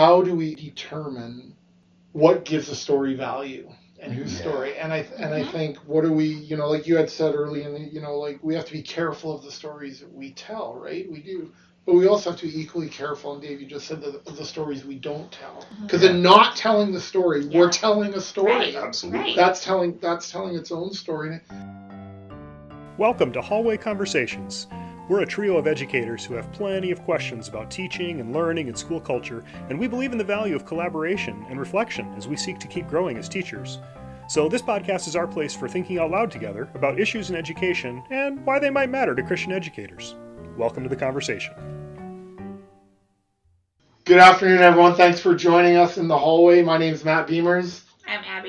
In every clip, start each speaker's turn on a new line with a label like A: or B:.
A: how do we determine what gives a story value and whose
B: Yeah.
A: story? And I and I
C: Mhm.
A: think what do we you know like you had said early in the, you know like we have to be careful of the stories that we tell, right? We do. But we also have to be equally careful, and Dave, you just said the, the stories we don't tell. Because in not telling the story,
C: Yeah.
A: we're telling a story.
C: Right.
B: Absolutely.
C: Right.
A: That's telling that's telling its own story.
D: Welcome to Hallway Conversations. We're a trio of educators who have plenty of questions about teaching and learning and school culture, and we believe in the value of collaboration and reflection as we seek to keep growing as teachers. So, this podcast is our place for thinking out loud together about issues in education and why they might matter to Christian educators. Welcome to the conversation.
A: Good afternoon, everyone. Thanks for joining us in the hallway. My name is Matt Beimers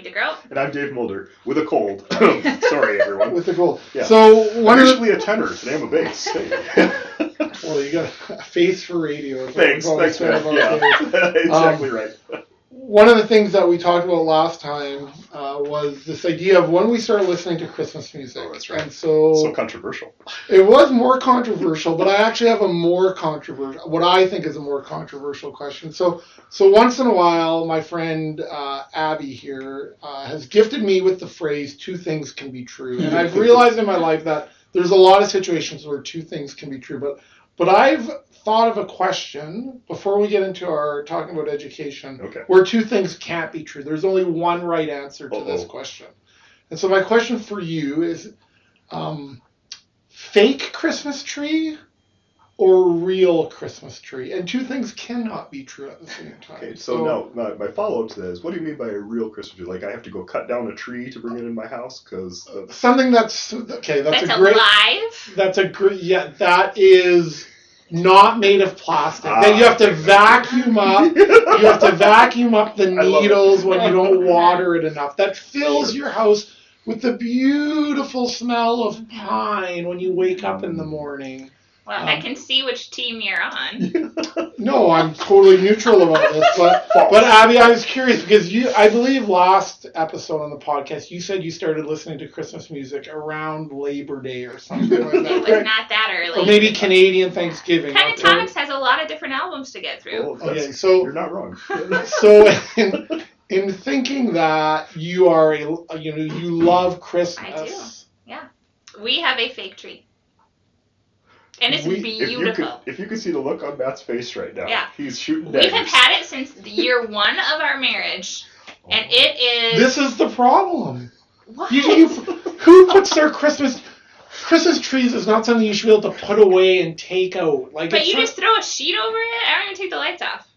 C: I'm DeGroat.
B: And I'm Dave Mulder with a cold. Sorry, everyone.
A: with a cold.
B: Yeah.
A: So one
B: I'm
A: of the,
B: usually a tenor. Today I'm a bass.
A: well, you got a face for radio. is what
B: thanks, thanks, man. Yeah,
A: Dave.
B: exactly right.
A: One of the things that we talked about last time uh, was this idea of when we start listening to Christmas music.
B: Oh, that's right.
A: And so,
B: So controversial.
A: it was more controversial, but I actually have a more controversial, what I think is a more controversial question. So, so once in a while, my friend uh, Abby here uh, has gifted me with the phrase "two things can be true," and I've realized in my life that there's a lot of situations where two things can be true. But, but I've thought of a question before we get into our talking about education
B: Okay.
A: where two things can't be true. There's only one right answer to this
B: Uh-oh.
A: question. And so my question for you is um, fake Christmas tree or real Christmas tree? And two things cannot be true at the same time.
B: Okay, so, now my, my follow up to that is what do you mean by a real Christmas tree? Like I have to go cut down a tree to bring it in my house? Because
A: something that's okay, that's,
C: That's,
A: a great
C: alive.
A: that's a great yeah, that is not made of plastic.
B: Ah,
A: then you have to vacuum up you have to vacuum up the
B: I love it.
A: needles when you don't water it enough. That fills your house with the beautiful smell of pine when you wake up in the morning.
C: Well, I
A: Um,
C: can see which team you're on.
A: No, I'm totally neutral about this, but but Abby, I was curious because you, I believe last episode on the podcast, you said you started listening to Christmas music around Labor Day or something like
C: It
A: that,
C: was
A: right?
C: not that early.
A: or maybe Canadian Thanksgiving. okay?
C: Pentatonix has a lot of different albums to get through.
B: Oh,
A: Okay, so
B: you're not wrong.
A: so in, in thinking that you are a you know you love Christmas. I do. Yeah.
C: We have a fake tree. And it's
A: We-
B: if you could
C: beautiful.
B: if you could see the look on Matt's face right now,
C: Yeah.
B: he's shooting dead.
C: We
B: daggers.
C: have had it since the year one of our marriage, and oh. it is.
A: This is the problem.
C: what?
A: You, you, who puts their Christmas Christmas trees is not something you should be able to put away and take out. Like
C: but you
A: not-
C: just throw a sheet over it. I don't even take the lights off.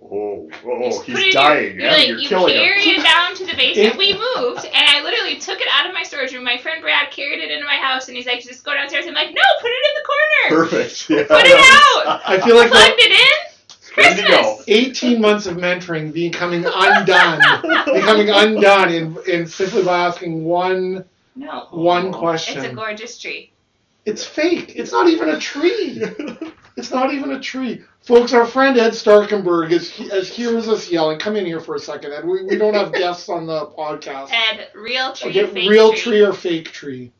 B: Oh, oh,
C: just
B: he's dying.
C: Your,
B: yeah,
C: you're like,
B: you're
C: you
B: killing
C: carry
B: him.
C: it down to the basement. We moved, and I literally took it out of my storage room. My friend Brad carried it into my house, and he's like, "Just go downstairs." I'm like, "No, put it in the corner.
B: Perfect. Yeah.
C: Put it out.
A: I feel like
C: Plugged
A: that
C: it in.
B: Ready to go.
C: Christmas."
A: 18 months of mentoring becoming undone, becoming undone in, in simply by asking one
C: No,
A: one question.
C: it's a gorgeous tree.
A: It's fake. It's not even a tree. It's not even a tree. Folks, our friend Ed Starkenburg is is hears us yelling. Come in here for a second, Ed. We, we don't have guests on the podcast.
C: Ed, real tree,
A: Okay,
C: fake
A: real
C: tree.
A: tree or fake tree?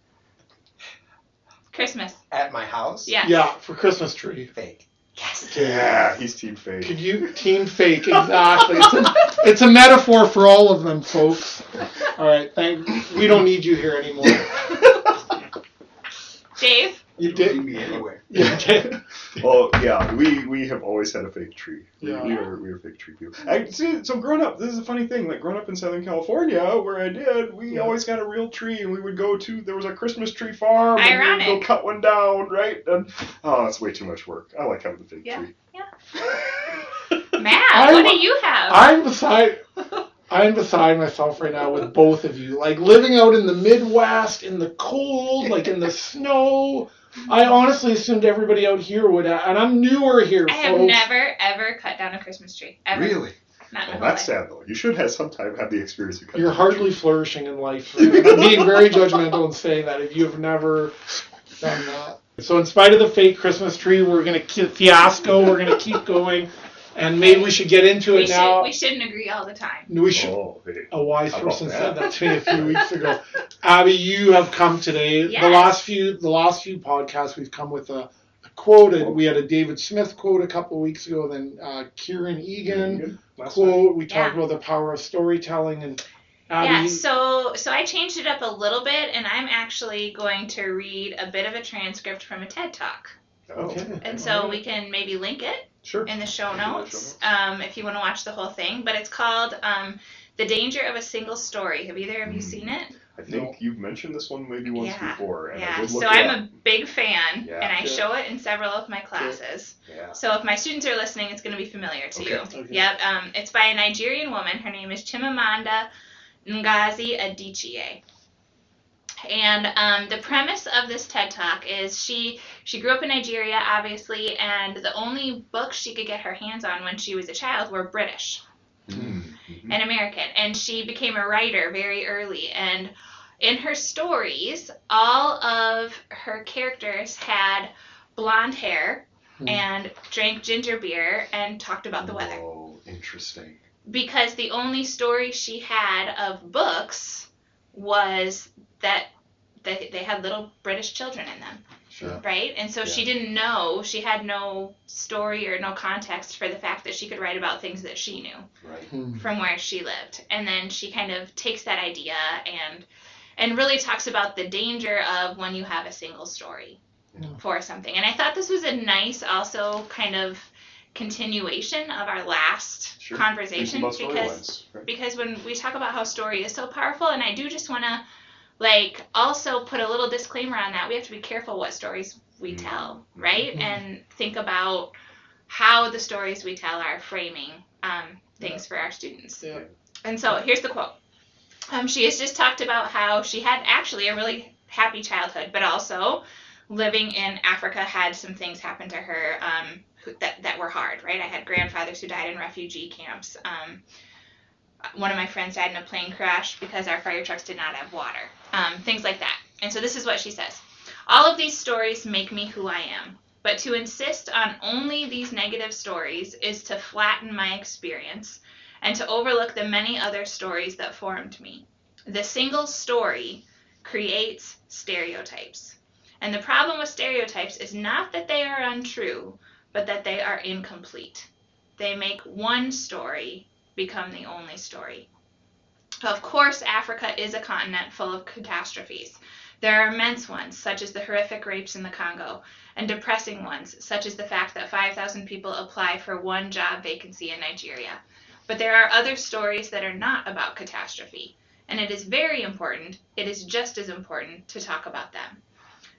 C: Christmas.
E: At my house?
C: Yeah.
A: Yeah, for Christmas tree.
E: Fake.
C: Yes.
B: yeah, he's team fake.
A: Could you team fake exactly? It's a, it's a metaphor for all of them, folks. All right, thank. We don't need you here anymore.
C: Dave.
E: You
A: did-
E: can be anywhere.
A: Yeah, okay.
B: Well, yeah, we we have always had a fake tree. We-
A: Yeah.
B: We are we are fake tree people. I see. So growing up, this is a funny thing. Like growing up in Southern California, where I did, we
A: Yeah.
B: always got a real tree, and we would go to there was a Christmas tree farm, and we would go cut one down, right? And oh, that's way too much work. I like having the fake tree.
C: Yeah,
B: tree.
C: Matt,
A: I
C: what do you have?
A: I'm beside. I'm beside myself right now with both of you. Like living out in the Midwest, in the cold, like in the snow. I honestly assumed everybody out here would, and I'm newer here,
C: I have
A: folks.
C: never ever cut down a Christmas tree. Ever.
E: Really?
C: Not oh,
B: Well, that's
C: life.
B: sad though. You should have sometime have the experience of cutting.
A: You're hardly
B: tree.
A: flourishing in life. I'm being very judgmental and saying that if you have never done that. So, in spite of the fake Christmas tree, we're gonna keep fiasco. We're gonna keep going, and maybe we should get into
C: We,
A: it
C: should,
A: now.
C: we shouldn't agree all the time.
A: We should.
B: Oh, hey.
A: A wise
B: How
A: person
B: that?
A: said that to me a few weeks ago. Abby, you have come today. The last few, the last few podcasts, we've come with a, a quoted. We had a David Smith quote a couple of weeks ago, then uh, Kieran Egan
B: Good. Last time.
A: quote. We talked
C: Yeah.
A: about the power of storytelling and Abby.
C: Yeah, so so I changed it up a little bit, and I'm actually going to read a bit of a transcript from a TED Talk,
B: Oh,
A: Okay.
C: and so we can maybe link it
A: Sure.
C: in the show
B: Sure, show
C: notes um, if you want to watch the whole thing. But it's called um, "The Danger of a Single Story." Have either of you
B: Mm.
C: seen it?
B: I think
A: No.
B: you've mentioned this one maybe once
C: Yeah.
B: before, and
C: Yeah.
B: did
C: So I'm
B: up.
C: a big fan,
B: Yeah.
C: and I
A: Yeah.
C: show it in several of my classes.
B: Yeah.
C: So if my students are listening, it's going to be familiar to
B: Okay.
C: you.
A: Okay.
C: Yep. Um, it's by a Nigerian woman. Her name is Chimamanda Ngozi Adichie. And um, the premise of this TED Talk is she she grew up in Nigeria, obviously, and the only books she could get her hands on when she was a child were British
B: Mhm.
C: and American. And she became a writer very early. And in her stories, all of her characters had blonde hair
A: Hmm.
C: and drank ginger beer and talked about the weather
B: Oh, interesting.
C: because the only story she had of books was that they, they had little British children in them,
B: Sure.
C: right? And so she didn't know, she had no story or no context for the fact that she could write about things that she knew
B: Right.
A: Hmm.
C: from where she lived. And then she kind of takes that idea and and really talks about the danger of when you have a single story
A: Yeah.
C: for something. And I thought this was a nice also kind of continuation of our last
B: Sure.
C: conversation because
B: storylines. Right.
C: because when we talk about how story is so powerful and I do just want to like also put a little disclaimer on that we have to be careful what stories we
B: Mhm.
C: tell right
A: Mhm.
C: and think about how the stories we tell are framing um, things for our students
A: Yeah.
C: and so here's the quote um, she has just talked about how she had actually a really happy childhood but also living in africa had some things happen to her um, that, that were hard right i had grandfathers who died in refugee camps um, one of my friends died in a plane crash because our fire trucks did not have water. Um, things like that. And so this is what she says All of these stories make me who I am. But to insist on only these negative stories is to flatten my experience and to overlook the many other stories that formed me. The single story creates stereotypes. And the problem with stereotypes is not that they are untrue, but that they are incomplete. They make one story become the only story. Of course, Africa is a continent full of catastrophes. There are immense ones, such as the horrific rapes in the Congo, and depressing ones, such as the fact that 5,000 people apply for one job vacancy in Nigeria. But there are other stories that are not about catastrophe, and it is very important, it is just as important to talk about them.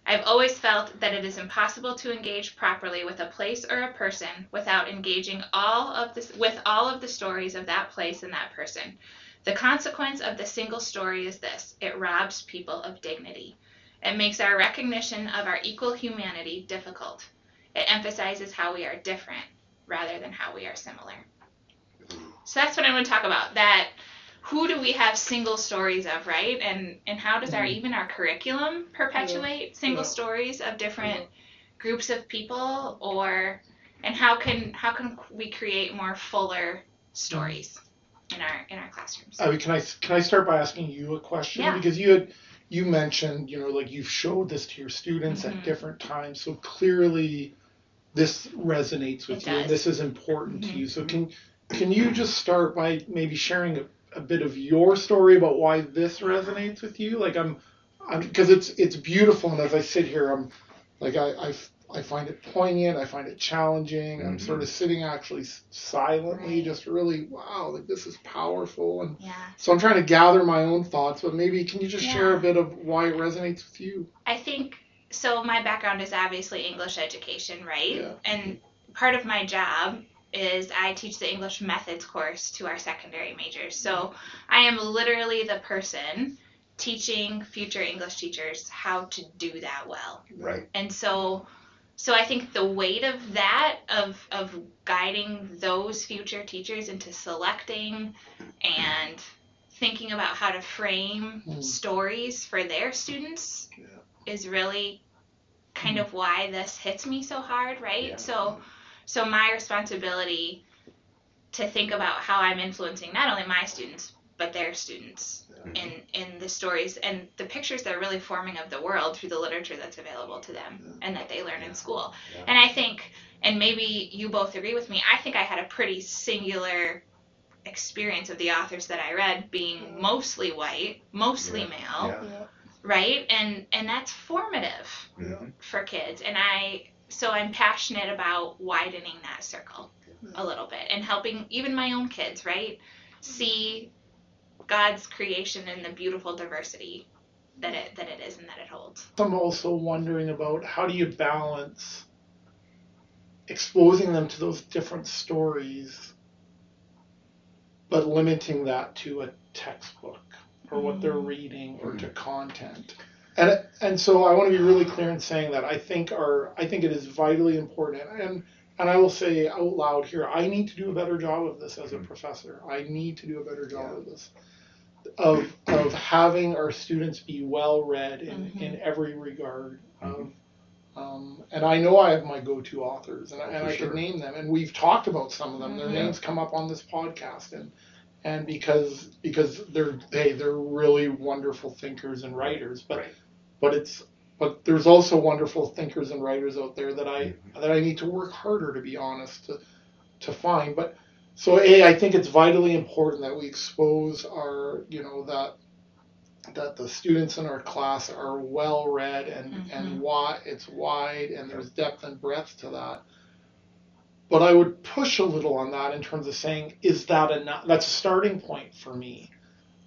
C: I've always felt that it is impossible to engage properly with a place or a person without engaging all of this with all of the stories of that place and that person. The consequence of the single story is this: it robs people of dignity. It makes our recognition of our equal humanity difficult. It emphasizes how we are different rather than how we are similar. Mm. So that's what I want to talk about. That who do we have single stories of, right? And and how does our
A: Mhm.
C: even our curriculum perpetuate single
A: Yeah.
C: stories of different groups of people or and how can how can we create more fuller stories in our in our classrooms?
A: Abby, can I can I start by asking you a question?
C: Yeah.
A: Because you had you mentioned, you know, like you've showed this to your students
C: Mhm.
A: at different times, so clearly this resonates with
C: It
A: you, and this is important
C: Mhm.
A: to you. So can can you just start by maybe sharing a, a bit of your story about why this resonates with you? Like I'm, I'm because it's it's beautiful, and as I sit here, I'm like I I, I find it poignant. I find it challenging. I'm
B: Mhm.
A: sort of sitting actually silently,
C: Right.
A: just really wow, like this is powerful and.
C: Yeah.
A: So I'm trying to gather my own thoughts, but maybe can you just share a bit of why it resonates with you?
C: I think so. My background is obviously English education, right?
A: Yeah.
C: And part of my job is I teach the English methods course to our secondary majors. So mm-hmm. I am literally the person teaching future English teachers how to do that well.
B: Right.
C: And so so I think the weight of that of of guiding those future teachers into selecting and thinking about how to frame
A: Hmm.
C: stories for their students
A: Yeah.
C: is really kind mm-hmm. of why this hits me so hard, right?
B: Yeah.
C: So mm-hmm. So my responsibility to think about how I'm influencing not only my students but their students in in the stories and the pictures they're really forming of the world through the literature that's available to them and that they learn in school.
B: Yeah.
C: And I think, and maybe you both agree with me, I think I had a pretty singular experience of the authors that I read being mostly white, mostly
B: Yeah.
C: male,
B: Yeah.
A: Yeah.
C: right? And and that's formative for kids. And I so I'm passionate about widening that circle a hmm. little bit and helping even my own kids, right? See God's creation and the beautiful diversity that it that it is and that it holds.
A: I'm also wondering about how do you balance exposing them to those different stories, but limiting that to a textbook or what they're mm. reading or to hmm. content. And and so I want to be really clear in saying that I think our I think it is vitally important and and I will say out loud here I need to do a better job of this as a professor. I need to do a better job of this of of having our students be well read in,
C: Mhm.
A: in every regard. Of, um, and I know I have my go-to authors, and, I, and I
B: sure.
A: could name them, and we've talked about some of them. Their
C: Mhm.
A: names come up on this podcast, and and because because they're hey they're really wonderful thinkers and writers, but
B: Right.
A: But it's but there's also wonderful thinkers and writers out there that I
B: Mhm.
A: that I need to work harder to be honest to to find. But so a I think it's vitally important that we expose our you know that that the students in our class are well read and
C: Mhm.
A: and why it's wide and there's depth and breadth to that. But I would push a little on that in terms of saying, is that enough? That's a starting point for me.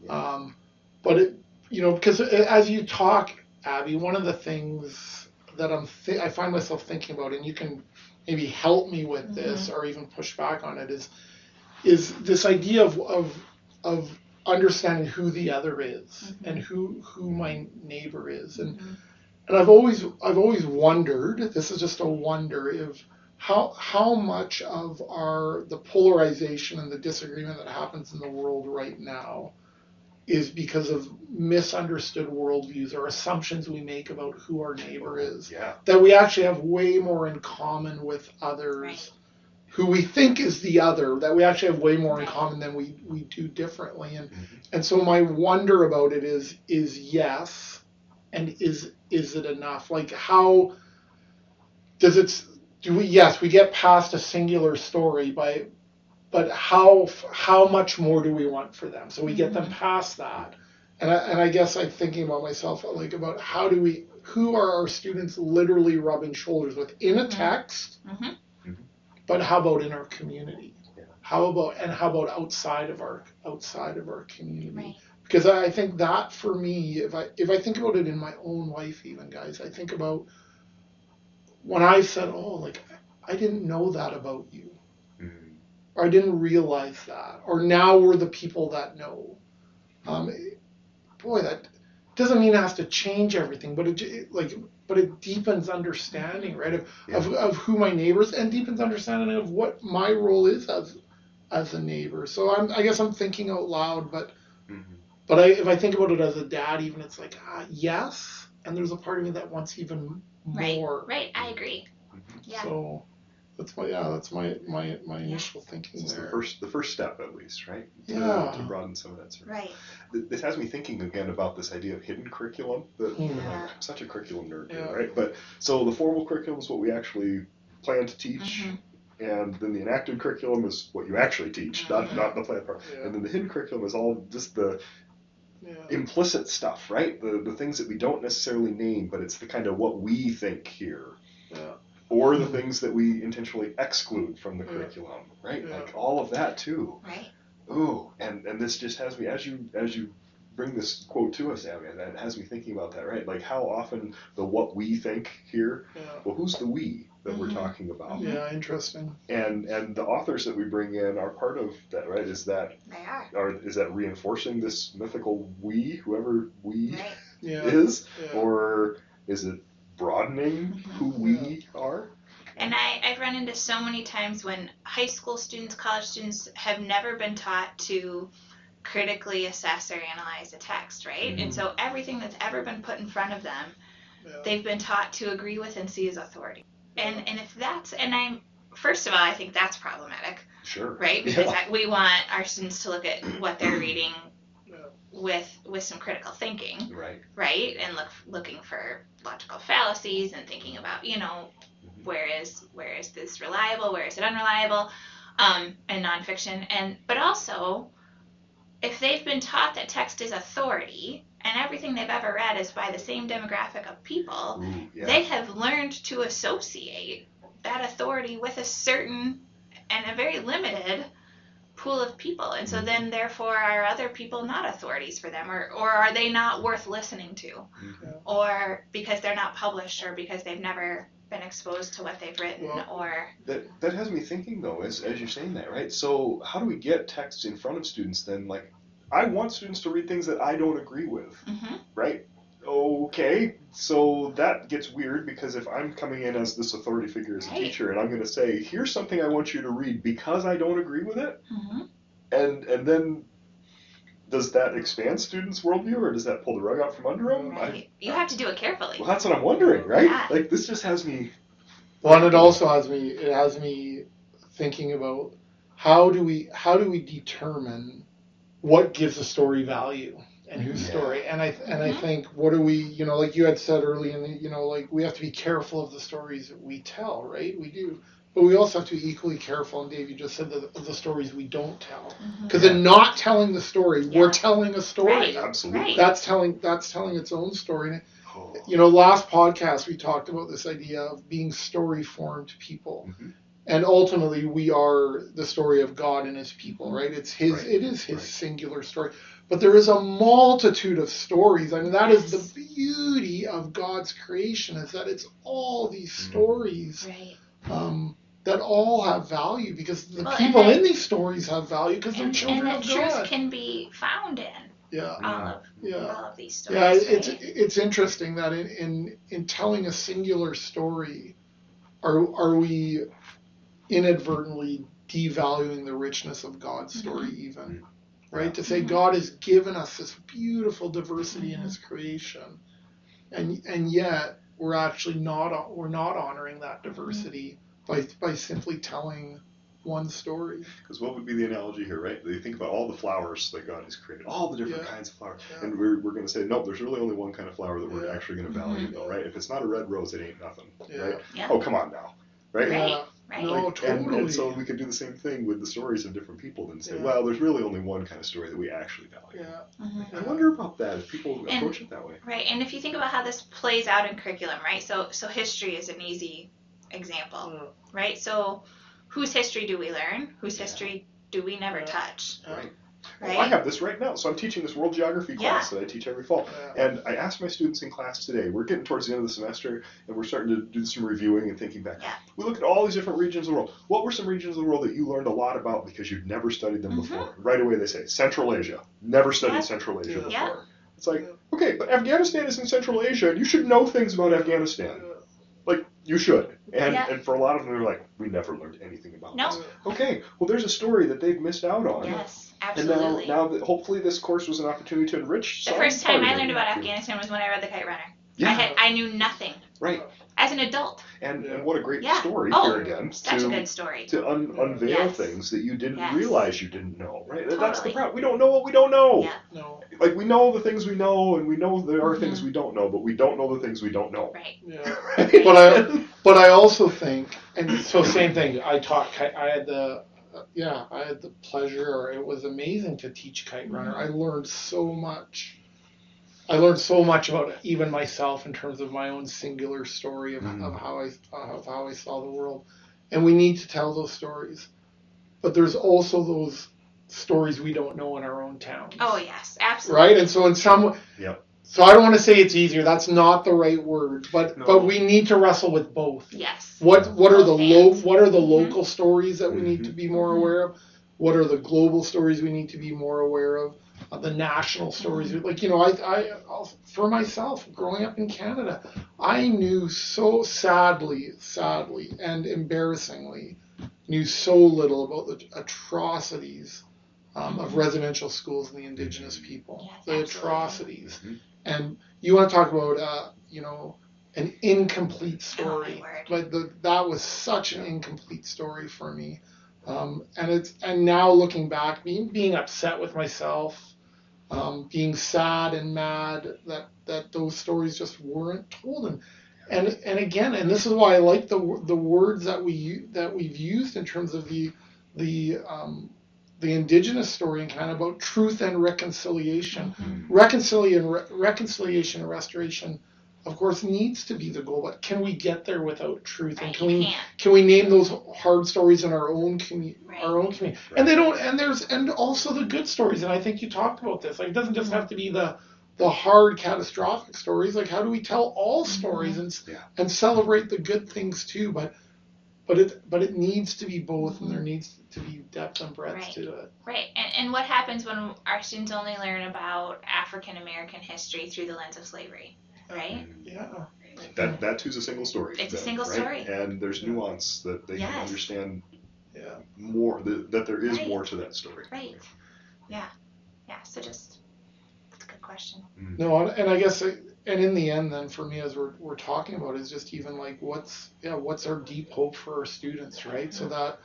B: Yeah.
A: Um, but it, you know, because as you talk, Abby, one of the things that I'm th- I find myself thinking about, and you can maybe help me with this or even push back on it, is is this idea of of of understanding who the other is and who who my neighbor is. And
C: Mhm.
A: and I've always I've always wondered this is just a wonder if how how much of our the polarization and the disagreement that happens in the world right now is because of misunderstood worldviews or assumptions we make about who our neighbor is
B: Yeah.
A: that we actually have way more in common with others
C: Right.
A: who we think is the other that we actually have way more in common than we, we do differently and
B: Mhm.
A: and so my wonder about it is is yes and is is it enough like how does it do we yes we get past a singular story by but how how much more do we want for them so we get them past that and I, and I guess I'm thinking about myself like about how do we who are our students literally rubbing shoulders with in a
C: Mhm.
A: text
C: Mhm.
A: but how about in our community
B: Yeah.
A: how about and how about outside of our outside of our community
C: Right.
A: because I I think that for me, if I if I think about it in my own life, even guys, I think about when I said, "Oh, like I didn't know that about you,". Or I didn't realize that, or now we're the people that know. Um, boy, that doesn't mean it has to change everything, but it, it like but it deepens understanding, right, of, of of who my neighbors and deepens understanding of what my role is as as a neighbor. So I'm I guess I'm thinking out loud, but.
B: Mhm.
A: But I, if I think about it as a dad, even it's like, ah, yes, and there's a part of me that wants even more.
C: Right. right. I agree.
B: Mhm.
C: Yeah.
A: So that's my yeah, that's my my my initial thinking
B: It's the first, the first step, at least, right? To,
A: Yeah.
B: to broaden some of that. Sort of.
C: Right.
B: This has me thinking again about this idea of hidden curriculum. That.
C: Yeah.
B: I'm such a curriculum nerd,
A: Yeah.
B: right? But so the formal curriculum is what we actually plan to teach,
C: Mhm.
B: and then the enacted curriculum is what you actually teach, not
C: Mhm.
B: not the plan part.
A: Yeah.
B: And then the hidden curriculum is all just the
A: Yeah.
B: implicit stuff, right? The the things that we don't necessarily name, but it's the kind of what we think here.
A: Yeah.
B: Or the things that we intentionally exclude from the
A: mm.
B: curriculum, right?
A: Yeah.
B: Like all of that too.
C: Right.
B: Ooh, and and this just has me as you as you bring this quote to us, Abby, that has me thinking about that, right? Like how often the what we think here,
A: Yeah.
B: well, who's the we that we're
C: Mhm.
B: talking about? Mm-hmm.
A: Yeah. Interesting.
B: And and the authors that we bring in are part of that, right? Is that
C: They are.
B: are is that reinforcing this mythical we, whoever we
C: Right.
A: Yeah.
B: is,
A: yeah.
B: or is it broadening who we are?
C: And I, I've run into so many times when high school students, college students have never been taught to critically assess or analyze a text, right?
B: Mhm.
C: And so everything that's ever been put in front of them,
A: yeah.
C: they've been taught to agree with and see as authority. And and if that's and I'm first of all, I think that's problematic,
B: Sure.
C: right? Because
B: Yeah.
C: We want our students to look at what they're reading
A: Yeah.
C: With with some critical thinking,
B: Right.
C: right? And look looking for logical fallacies and thinking about, you know,
B: Mhm.
C: where is where is this reliable, where is it unreliable, um, and nonfiction, and but also if they've been taught that text is authority and everything they've ever read is by the same demographic of people,
B: Ooh, yeah.
C: they have learned to associate that authority with a certain and a very limited pool of people and so
B: Mhm.
C: then therefore are other people not authorities for them or, or are they not worth listening to
B: Mhm.
C: or because they're not published or because they've never been exposed to what they've written
A: Well-
C: or
B: That that has me thinking though, as as you're saying that, right? So how do we get texts in front of students then? Like, I want students to read things that I don't agree with,
C: Mhm.
B: right? Okay, so that gets weird because if I'm coming in as this authority figure as a
C: Right.
B: teacher and I'm going to say, here's something I want you to read because I don't agree with it,
C: Mhm.
B: and and then does that expand students' worldview or does that pull the rug out from under them?
C: right you have to do it carefully
B: well, that's what I'm wondering, right?
C: Yeah.
B: Like this just has me.
A: Well, and it also has me. It has me thinking about how do we how do we determine what gives a story value and whose
B: Yeah.
A: story. And I and I
C: Mhm.
A: think what do we you know like you had said early in the, you know like we have to be careful of the stories that we tell, right? We do. But we also have to be equally careful, and Dave, you just said the, the stories we don't tell. Because in not telling the story,
C: Yeah.
A: we're telling a story.
C: Right.
B: Absolutely.
C: Right.
A: That's telling that's telling its own story.
B: Oh.
A: You know, last podcast we talked about this idea of being story formed people.
B: Mhm.
A: And ultimately we are the story of God and his people, right? It's his
B: Right.
A: it is his
B: Right.
A: singular story. But there is a multitude of stories. I mean that is
C: Yes.
A: the beauty of God's creation is that it's all these
B: Mhm.
A: stories
C: right
A: um, that all have value because the
C: Well,
A: people
C: that-
A: in these stories have value because they're
C: and,
A: children
C: and that
A: of
C: truth
A: God.
C: can be found in
A: yeah.
C: all of
A: Yeah.
C: all of these stories
A: Yeah, it's
C: right?
A: it's interesting that in, in in telling a singular story, are are we inadvertently devaluing the richness of God's story even? Right? To say
C: Mhm.
A: God has given us this beautiful diversity in his creation. And and yet we're actually not we're not honoring that diversity by by simply telling one story.
B: Because what would be the analogy here, right? They think about all the flowers that God has created, all the different
A: Yeah.
B: kinds of flowers,
A: Yeah.
B: and we're, we're going to say, nope, there's really only one kind of flower that we're
A: Yeah.
B: actually going to value,
C: Mhm.
B: though, right? If it's not a red rose, it ain't nothing,
A: Yeah.
B: right?
C: Yeah.
B: Oh, come on now, right?
C: Right.
A: Yeah.
C: right
A: No,
B: Like, and,
A: totally.
B: and so we could do the same thing with the stories of different people and say,
A: Yeah.
B: well, there's really only one kind of story that we actually value.
A: Yeah.
C: Mhm.
B: I wonder about that if people
C: And-
B: approach it that way.
C: Right, and if you think about how this plays out in curriculum, right? So so history is an easy example,
A: Yeah.
C: right? So whose history do we learn? Whose
B: Yeah.
C: history do we never
A: Yeah.
C: touch?
B: Right.
C: Right?
B: Well, I have this right now. So I'm teaching this world geography class that I teach every fall.
A: Yeah.
B: And I asked my students in class today, we're getting towards the end of the semester and we're starting to do some reviewing and thinking back.
C: Yeah.
B: We look at all these different regions of the world. What were some regions of the world that you learned a lot about because you'd never studied them
C: Mhm.
B: before? Right away they say Central Asia. Never studied
C: Yeah.
B: Central Asia
A: Yeah.
B: before.
C: Yeah.
B: It's like, okay, but Afghanistan is in Central Asia and you should know things about Afghanistan. Like, you should. And,
C: Yeah.
B: and for a lot of them, they're like, we never learned anything about
C: No.
B: this. Okay, well, there's a story that they've missed out on.
C: Yes,
B: And now,
C: absolutely.
B: now that hopefully this course was an opportunity to enrich.
C: the first time I learned about Afghanistan was when I read The Kite Runner.
B: Yeah,
C: I had I knew nothing
B: right.
C: as an adult.
B: And, and what a great
C: Yeah.
B: story
C: Oh,
B: here again
C: Such
B: to
C: a good story.
B: to un- unveil
C: Yes.
B: things that you didn't
C: Yes.
B: realize you didn't know. Right. That's the problem. We don't know what we don't know.
C: Yeah.
A: No.
B: Like we know the things we know, and we know there are
C: Mhm.
B: things we don't know, but we don't know the things we don't know.
C: Right.
A: Yeah.
B: Right?
A: But I, but I also think, and so same thing. I taught. I had the, uh, yeah, I had the pleasure. Or it was amazing to teach kite runner. I learned so much. I learned so much about even myself in terms of my own singular story of,
B: Mhm.
A: of how I of how I saw the world, and we need to tell those stories. But there's also those stories we don't know in our own towns.
C: Oh yes, absolutely.
A: right? And so in some,
B: Yep.
A: So I don't want to say it's easier. That's not the right word, but
B: No.
A: but we need to wrestle with both.
C: Yes.
A: What what are the
C: Both
A: low what are the
C: Mhm.
A: local stories that we need to be more
C: Mhm.
A: aware of? What are the global stories we need to be more aware of? Uh, the national stories,
C: Mm-hmm.
A: like you know, I I I'll- for myself, growing up in Canada, I knew so sadly, sadly, and embarrassingly, knew so little about the atrocities um, of residential schools and the indigenous people.
C: Yes,
A: the
C: absolutely.
A: atrocities,
B: Mhm.
A: And you want to talk about uh, you know an incomplete story.
C: Oh,
A: but the, that was such an incomplete story for me. Um, and it's and now looking back being being upset with myself um, being sad and mad that that those stories just weren't told. And and and again and this is why I like the the words that we that we've used in terms of the the um, the indigenous story and kind of about truth and reconciliation
C: Mm-hmm.
A: reconciliation reconciliation and restoration of course needs to be the goal but can we get there without truth and can
C: you
A: we
C: can't.
A: can we name those hard stories in our own community
C: Right.
A: our own community and they don't and there's and also the good stories and i think you talked about this like it doesn't just have to be the the hard catastrophic stories like how do we tell all stories and
B: Yeah.
A: and celebrate the good things too but but it but it needs to be both and there mm-hmm. needs to be depth and breadth
C: Right.
A: to it
C: Right. And, and what happens when our students only learn about African American history through the lens of slavery? Right? Mm-hmm.
A: yeah
B: That that too's a single story.
C: It's a single
B: right?
C: story.
B: and there's nuance that they can understand
A: yeah
B: more. That, that there is
C: Right.
B: more to that story.
C: Right. Yeah. Yeah. So just, that's a good question. Mm-hmm.
A: No, and, and I guess, it, and in the end, then for me, as we're, we're talking about, is just even like what's yeah, what's our deep hope for our students, right? So that,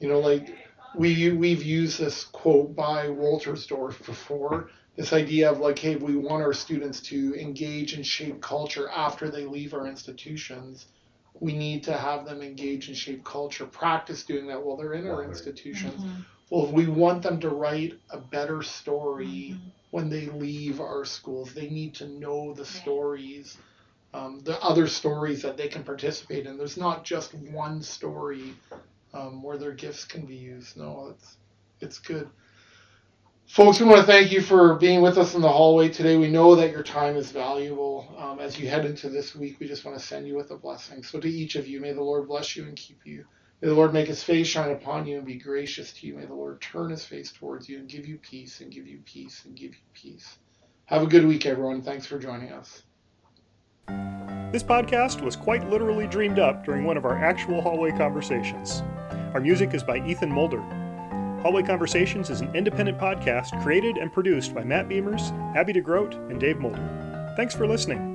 A: you know, like we we've used this quote by Wolterstorff before. This idea of like, hey, we want our students to engage and shape culture after they leave our institutions. We need to have them engage and shape culture, practice doing that while they're in our institutions.
C: Mm-hmm.
A: Well, if we want them to write a better story
C: Mm-hmm.
A: When they leave our schools. They need to know the stories, um, the other stories that they can participate in. There's not just one story um, where their gifts can be used. No, it's it's good. Folks, we want to thank you for being with us in the hallway today. We know that your time is valuable. Um, as you head into this week, we just want to send you with a blessing. So, to each of you, may the Lord bless you and keep you. May the Lord make his face shine upon you and be gracious to you. May the Lord turn his face towards you and give you peace and give you peace and give you peace. Have a good week, everyone. Thanks for joining us.
D: This podcast was quite literally dreamed up during one of our actual hallway conversations. Our music is by Ethan Mulder. Hallway Conversations is an independent podcast created and produced by Matt Beimers, Abby DeGroat, and Dave Mulder. Thanks for listening.